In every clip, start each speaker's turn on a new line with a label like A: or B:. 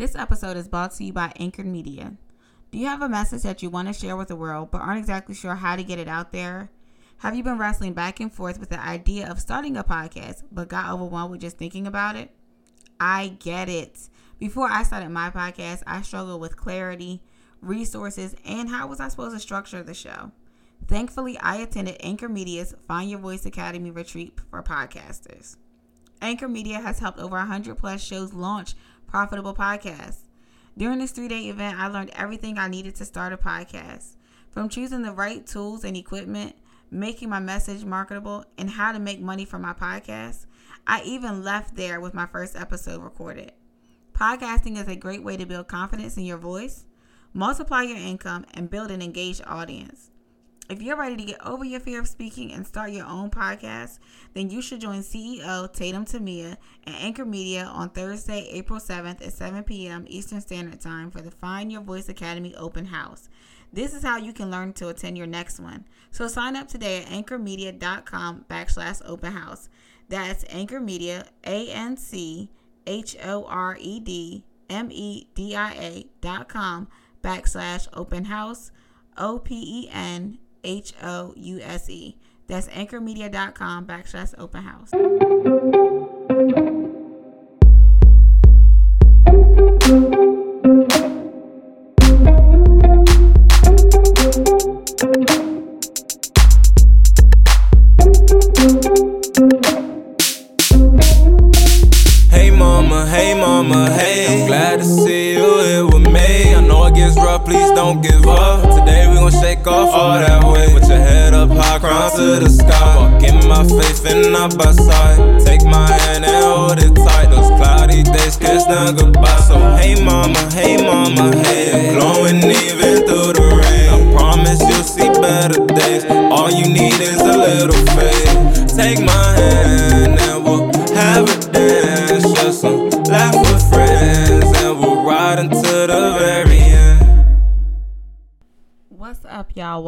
A: This episode is brought to you by Anchored Media. Do you have a message that you want to share with the world but aren't exactly sure how to get it out there? Have you been wrestling back and forth with the idea of starting a podcast but got overwhelmed with just thinking about it? I get it. Before I started my podcast, I struggled with clarity, resources, and how was I supposed to structure the show. Thankfully, I attended Anchored Media's Find Your Voice Academy retreat for podcasters. Anchored Media has helped over 100 plus shows launch profitable podcasts. During this three day event, I learned everything I needed to start a podcast from choosing the right tools and equipment, making my message marketable, and how to make money from my podcast. I even left there with my first episode recorded. Podcasting is a great way to build confidence in your voice, multiply your income, and build an engaged audience. If you're ready to get over your fear of speaking and start your own podcast, then you should join CEO Tatum Temia and Anchored Media on Thursday, April 7th at 7 p.m. Eastern Standard Time for the Find Your Voice Academy open house. This is how you can learn to attend your next one. So sign up today at anchoredmedia.com backslash open house. That's Anchored Media, A N C H O R E D M E D I A dot com backslash open house, O P E N H O U S E. That's anchoredmedia.com backslash open house.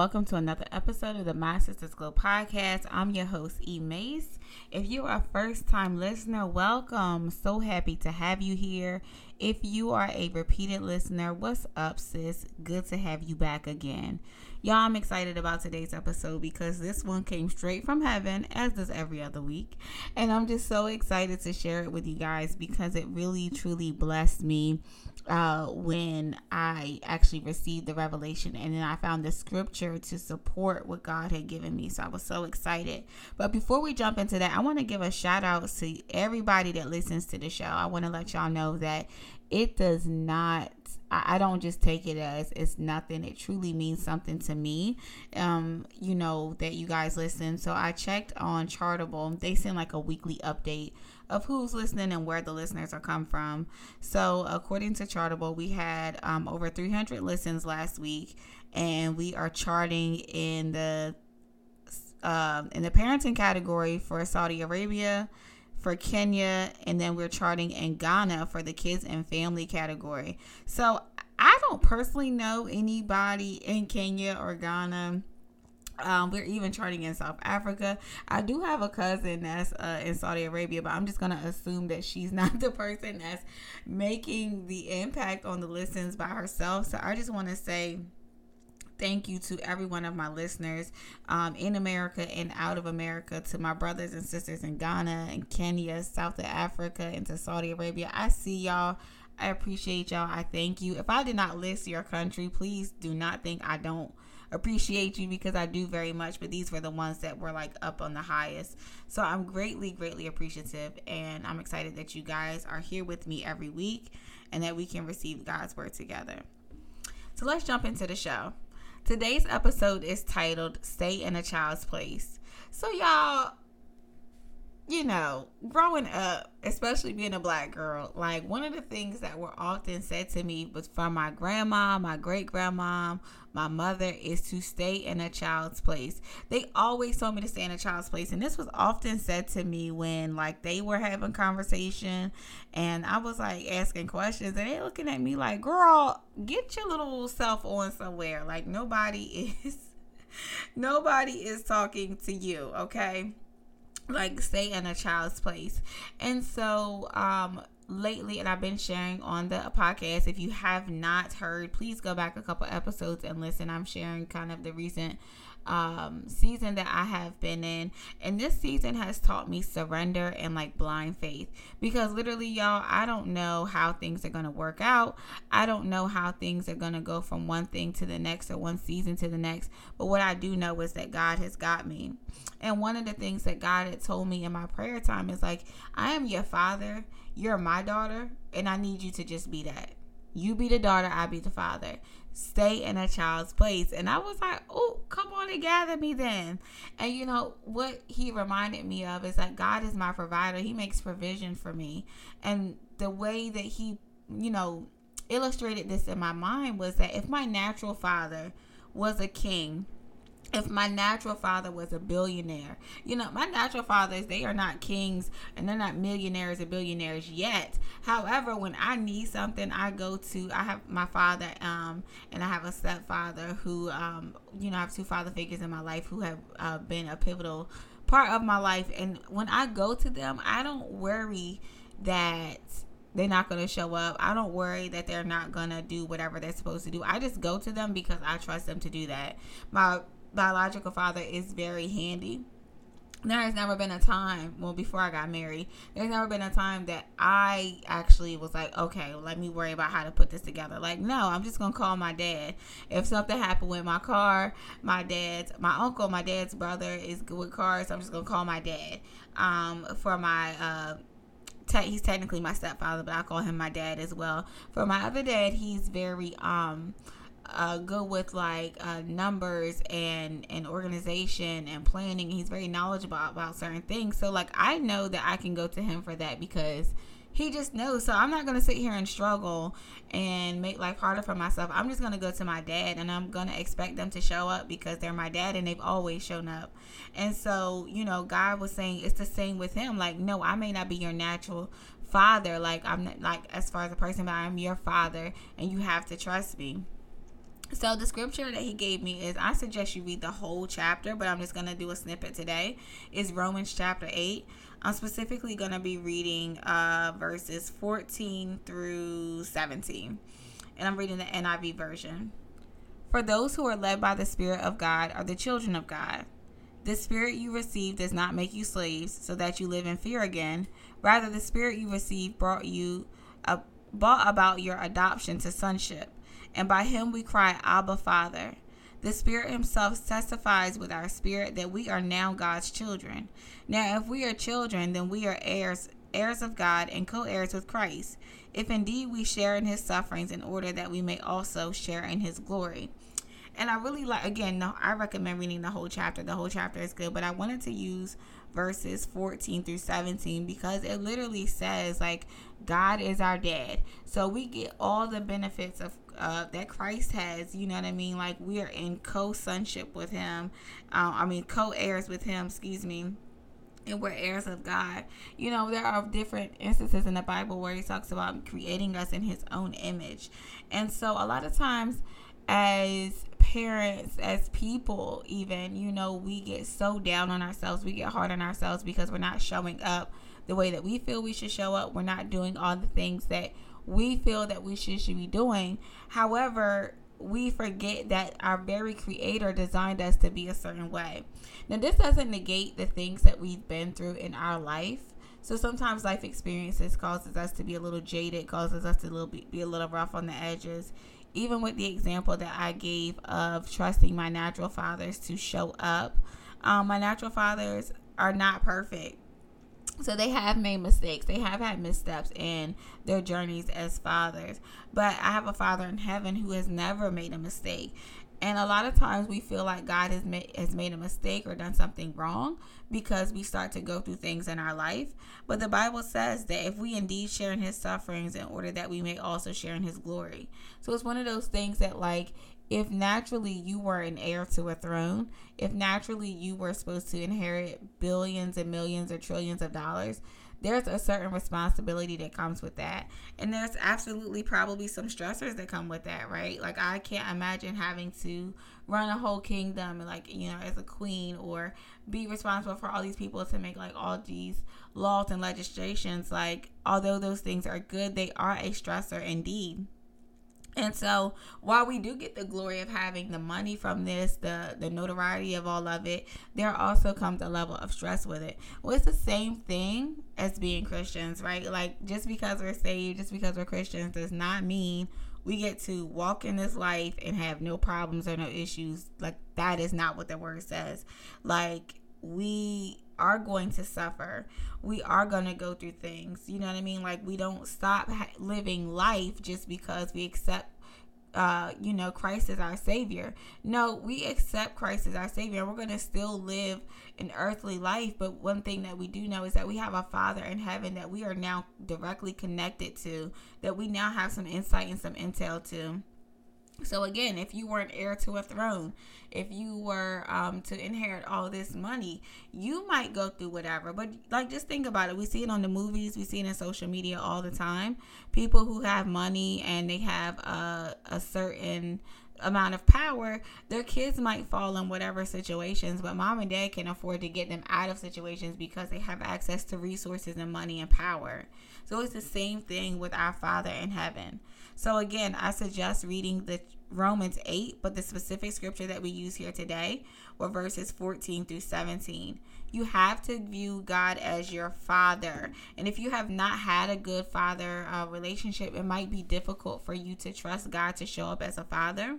A: Welcome to another episode of the My Sisters Glow podcast. I'm your host, E. Mase. If you are a first time listener, welcome. So happy to have you here. If you are a repeated listener, what's up, sis? Good to have you back again. Y'all, I'm excited about today's episode because this one came straight from heaven, as does every other week. And I'm just so excited to share it with you guys because it really, truly blessed me uh, when I actually received the revelation and then I found the scripture to support what God had given me. So I was so excited. But before we jump into that, I want to give a shout out to everybody that listens to the show. I want to let y'all know that it does not I, don't just take it as it's nothing. It truly means something to me. Um, you know, that you guys listen. So I checked on Chartable. They send like a weekly update of who's listening and where the listeners are come from. So according to Chartable, we had um, over 300 listens last week, and we are charting in the um, in the parenting category for Saudi Arabia, for Kenya, and then we're charting in Ghana for the kids and family category. So I don't personally know anybody in Kenya or Ghana. Um, we're even charting in South Africa. I do have a cousin that's uh, in Saudi Arabia, but I'm just gonna assume that she's not the person that's making the impact on the listens by herself. So I just want to say thank you to every one of my listeners um, in America and out of America, to my brothers and sisters in Ghana and Kenya, South Africa, and to Saudi Arabia. I see y'all. I appreciate y'all. I thank you. If I did not list your country, please do not think I don't appreciate you because I do very much. But these were the ones that were like up on the highest. So I'm greatly, greatly appreciative. And I'm excited that you guys are here with me every week and that we can receive God's word together. So let's jump into the show. Today's episode is titled Stay in a Child's Place. So, y'all, you know, growing up, especially being a black girl, like one of the things that were often said to me was from my grandma, my great grandma, my mother is to stay in a child's place. They always told me to stay in a child's place. And this was often said to me when like they were having conversation and I was like asking questions and they looking at me like, girl, get your little self on somewhere. Like nobody is nobody is talking to you, okay? Like stay in a child's place. And so um lately and I've been sharing on the podcast. If you have not heard, please go back a couple episodes and listen. I'm sharing kind of the recent um, season that I have been in. And this season has taught me surrender and like blind faith. Because literally, y'all, I don't know how things are going to work out. I don't know how things are going to go from one thing to the next or one season to the next. But what I do know is that God has got me. And one of the things that God had told me in my prayer time is like, I am your father, you're my daughter, and I need you to just be that. You be the daughter, I be the father stay in a child's place. And I was like, oh, come on and gather me then. And you know, what he reminded me of is that God is my provider. He makes provision for me. And the way that he, you know, illustrated this in my mind was that if my natural father was a king, if my natural father was a billionaire, you know, my natural fathers, they are not kings and they're not millionaires or billionaires yet. However, when I need something, I go to, I have my father, um, and I have a stepfather who, um, you know, I have two father figures in my life who have uh, been a pivotal part of my life. And when I go to them, I don't worry that they're not going to show up. I don't worry that they're not going to do whatever they're supposed to do. I just go to them because I trust them to do that. My biological father is very handy. There has never been a time, well, before I got married, there's never been a time that I actually was like, okay, let me worry about how to put this together. Like, no, I'm just going to call my dad. If something happened with my car, my dad's, my uncle, my dad's brother is good with cars, so I'm just going to call my dad. Um, for my, uh, te- he's technically my stepfather, but I call him my dad as well. For my other dad, he's very, um, uh, good with like uh, numbers and and organization and planning. He's very knowledgeable about certain things. So like I know that I can go to him for that because he just knows. So I'm not gonna sit here and struggle and make life harder for myself. I'm just gonna go to my dad and I'm gonna expect them to show up because they're my dad and they've always shown up. And so you know, God was saying it's the same with him. Like no, I may not be your natural father like i'm not like as far as a person but i'm your father and you have to trust me so the scripture that he gave me is I suggest you read the whole chapter, but I'm just going to do a snippet today. Is Romans chapter 8. I'm specifically going to be reading uh, verses 14 through 17. And I'm reading the NIV version. For those who are led by the Spirit of God are the children of God. The Spirit you received does not make you slaves so that you live in fear again. Rather, the Spirit you received brought you, uh, brought about your adoption to sonship and by him we cry, Abba, Father. The Spirit Himself testifies with our spirit that we are now God's children. Now, if we are children, then we are heirs, heirs of God, and co heirs with Christ, if indeed we share in His sufferings, in order that we may also share in His glory. And I really like, again, no, I recommend reading the whole chapter. The whole chapter is good, but I wanted to use verses 14 through 17 because it literally says, like, God is our dad. So we get all the benefits of uh, that Christ has. You know what I mean? Like we are in co-sonship with Him. Uh, I mean, co-heirs with Him. Excuse me. And we're heirs of God. You know, there are different instances in the Bible where He talks about creating us in His own image, and so a lot of times, as parents, as people, even you know, we get so down on ourselves. We get hard on ourselves because we're not showing up the way that we feel we should show up. We're not doing all the things that we feel that we should, should be doing. However, we forget that our very creator designed us to be a certain way. Now, this doesn't negate the things that we've been through in our life. So sometimes life experiences causes us to be a little jaded, causes us to be a little rough on the edges. Even with the example that I gave of trusting my natural fathers to show up, um, my natural fathers are not perfect. So they have made mistakes. They have had missteps in their journeys as fathers. But I have a father in heaven who has never made a mistake. And a lot of times we feel like God has made has made a mistake or done something wrong because we start to go through things in our life. But the Bible says that if we indeed share in his sufferings in order that we may also share in his glory. So it's one of those things that like if naturally you were an heir to a throne, if naturally you were supposed to inherit billions and millions or trillions of dollars, there's a certain responsibility that comes with that. And there's absolutely probably some stressors that come with that, right? Like I can't imagine having to run a whole kingdom like, you know, as a queen or be responsible for all these people to make like all these laws and legislations. Like although those things are good, they are a stressor indeed. And so while we do get the glory of having the money from this, the the notoriety of all of it, there also comes a level of stress with it. Well, it's the same thing as being Christians, right? Like just because we're saved, just because we're Christians does not mean we get to walk in this life and have no problems or no issues. Like that is not what the word says. Like we are going to suffer. We are going to go through things. You know what I mean? Like we don't stop ha- living life just because we accept uh, you know, Christ as our Savior. No, we accept Christ as our Savior. We're going to still live an earthly life. But one thing that we do know is that we have a Father in heaven that we are now directly connected to, that we now have some insight and some intel to. So again, if you were an heir to a throne, if you were um, to inherit all this money, you might go through whatever. But like, just think about it. We see it on the movies. We see it in social media all the time. People who have money and they have a, a certain amount of power, their kids might fall in whatever situations, but mom and dad can afford to get them out of situations because they have access to resources and money and power. So it's the same thing with our Father in heaven. So again, I suggest reading the Romans 8, but the specific scripture that we use here today were verses 14 through 17. You have to view God as your father. And if you have not had a good father uh, relationship, it might be difficult for you to trust God to show up as a father.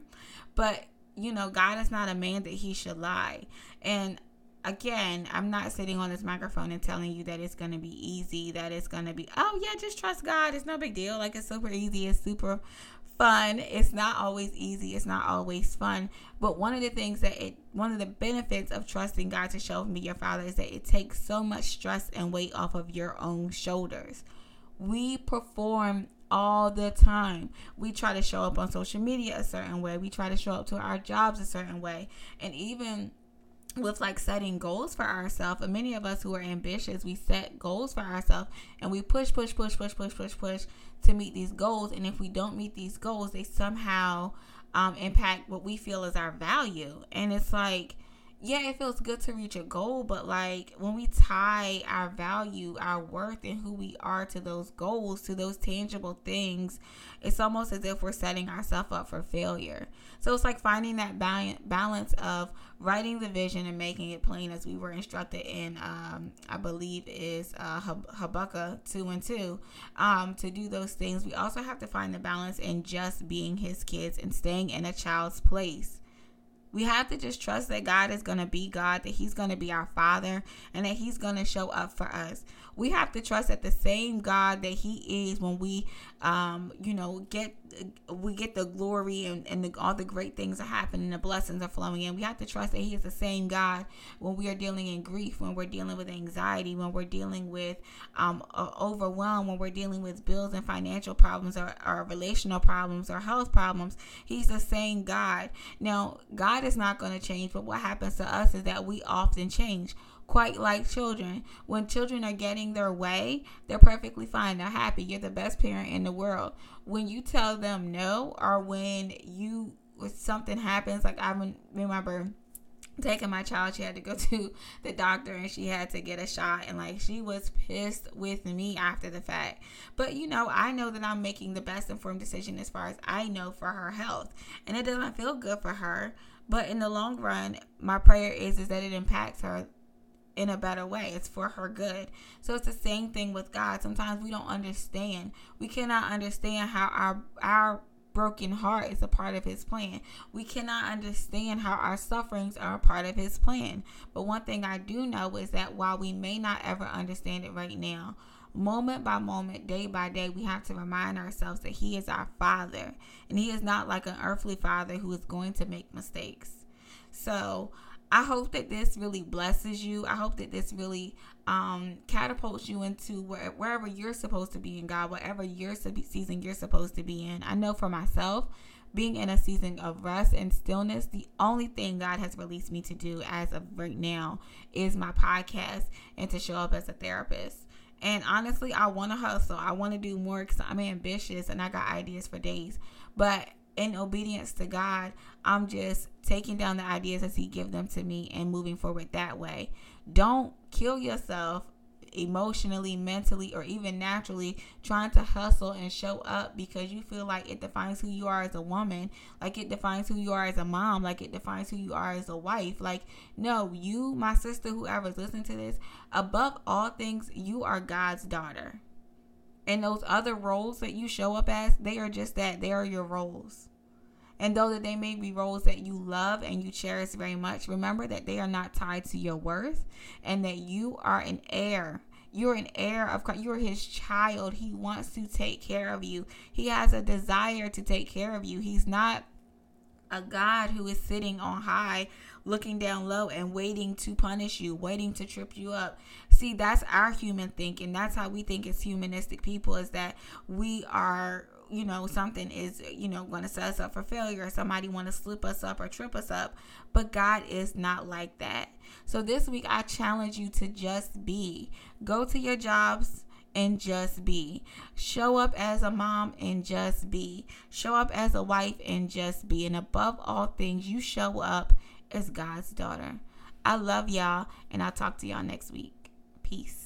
A: But, you know, God is not a man that he should lie. And again, I'm not sitting on this microphone and telling you that it's going to be easy, that it's going to be, oh, yeah, just trust God. It's no big deal. Like, it's super easy. It's super fun. It's not always easy. It's not always fun. But one of the things that it, one of the benefits of trusting God to show me your father is that it takes so much stress and weight off of your own shoulders. We perform all the time. We try to show up on social media a certain way. We try to show up to our jobs a certain way. And even with like setting goals for ourselves and many of us who are ambitious we set goals for ourselves and we push push push push push push push to meet these goals. And if we don't meet these goals they somehow um, impact what we feel is our value. And it's like yeah, it feels good to reach a goal, but like when we tie our value, our worth, and who we are to those goals, to those tangible things, it's almost as if we're setting ourselves up for failure. So it's like finding that balance of writing the vision and making it plain, as we were instructed in, um, I believe, is uh, Habakkuk 2 and 2. Um, to do those things, we also have to find the balance in just being his kids and staying in a child's place. We have to just trust that God is going to be God, that He's going to be our Father, and that He's going to show up for us. We have to trust that the same God that He is when we, um, you know, get we get the glory and, and the, all the great things are happening, the blessings are flowing in. We have to trust that He is the same God when we are dealing in grief, when we're dealing with anxiety, when we're dealing with um, overwhelm, when we're dealing with bills and financial problems or, or relational problems or health problems. He's the same God. Now, God is not going to change, but what happens to us is that we often change quite like children. When children are getting their way, they're perfectly fine. They're happy. You're the best parent in the world. When you tell them no, or when you something happens, like I remember taking my child she had to go to the doctor and she had to get a shot and like she was pissed with me after the fact but you know i know that i'm making the best informed decision as far as i know for her health and it doesn't feel good for her but in the long run my prayer is is that it impacts her in a better way. It's for her good. So it's the same thing with God. Sometimes we don't understand. We cannot understand how our our broken heart is a part of his plan. We cannot understand how our sufferings are a part of his plan. But one thing I do know is that while we may not ever understand it right now, moment by moment, day by day, we have to remind ourselves that he is our father and he is not like an earthly father who is going to make mistakes. So, I hope that this really blesses you. I hope that this really um, catapults you into where, wherever you're supposed to be in God, whatever your season you're supposed to be in. I know for myself, being in a season of rest and stillness, the only thing God has released me to do as of right now is my podcast and to show up as a therapist. And honestly, I want to hustle. I want to do more because I'm ambitious and I got ideas for days. But in obedience to God, I'm just taking down the ideas as He give them to me and moving forward that way. Don't kill yourself emotionally, mentally, or even naturally trying to hustle and show up because you feel like it defines who you are as a woman, like it defines who you are as a mom, like it defines who you are as a wife. Like, no, you, my sister, whoever's listening to this, above all things, you are God's daughter. And those other roles that you show up as, they are just that. They are your roles. And though that they may be roles that you love and you cherish very much, remember that they are not tied to your worth and that you are an heir. You're an heir of You're his child. He wants to take care of you. He has a desire to take care of you. He's not a God who is sitting on high, looking down low and waiting to punish you, waiting to trip you up. See, that's our human thinking. That's how we think as humanistic people is that we are you know something is you know going to set us up for failure somebody want to slip us up or trip us up. But god is not like that. So this week i challenge you to just be. Go to your jobs and just be. Show up as a mom and just be. Show up as a wife and just be. And above all things you show up as god's daughter. I love y'all and i'll talk to y'all next week. Peace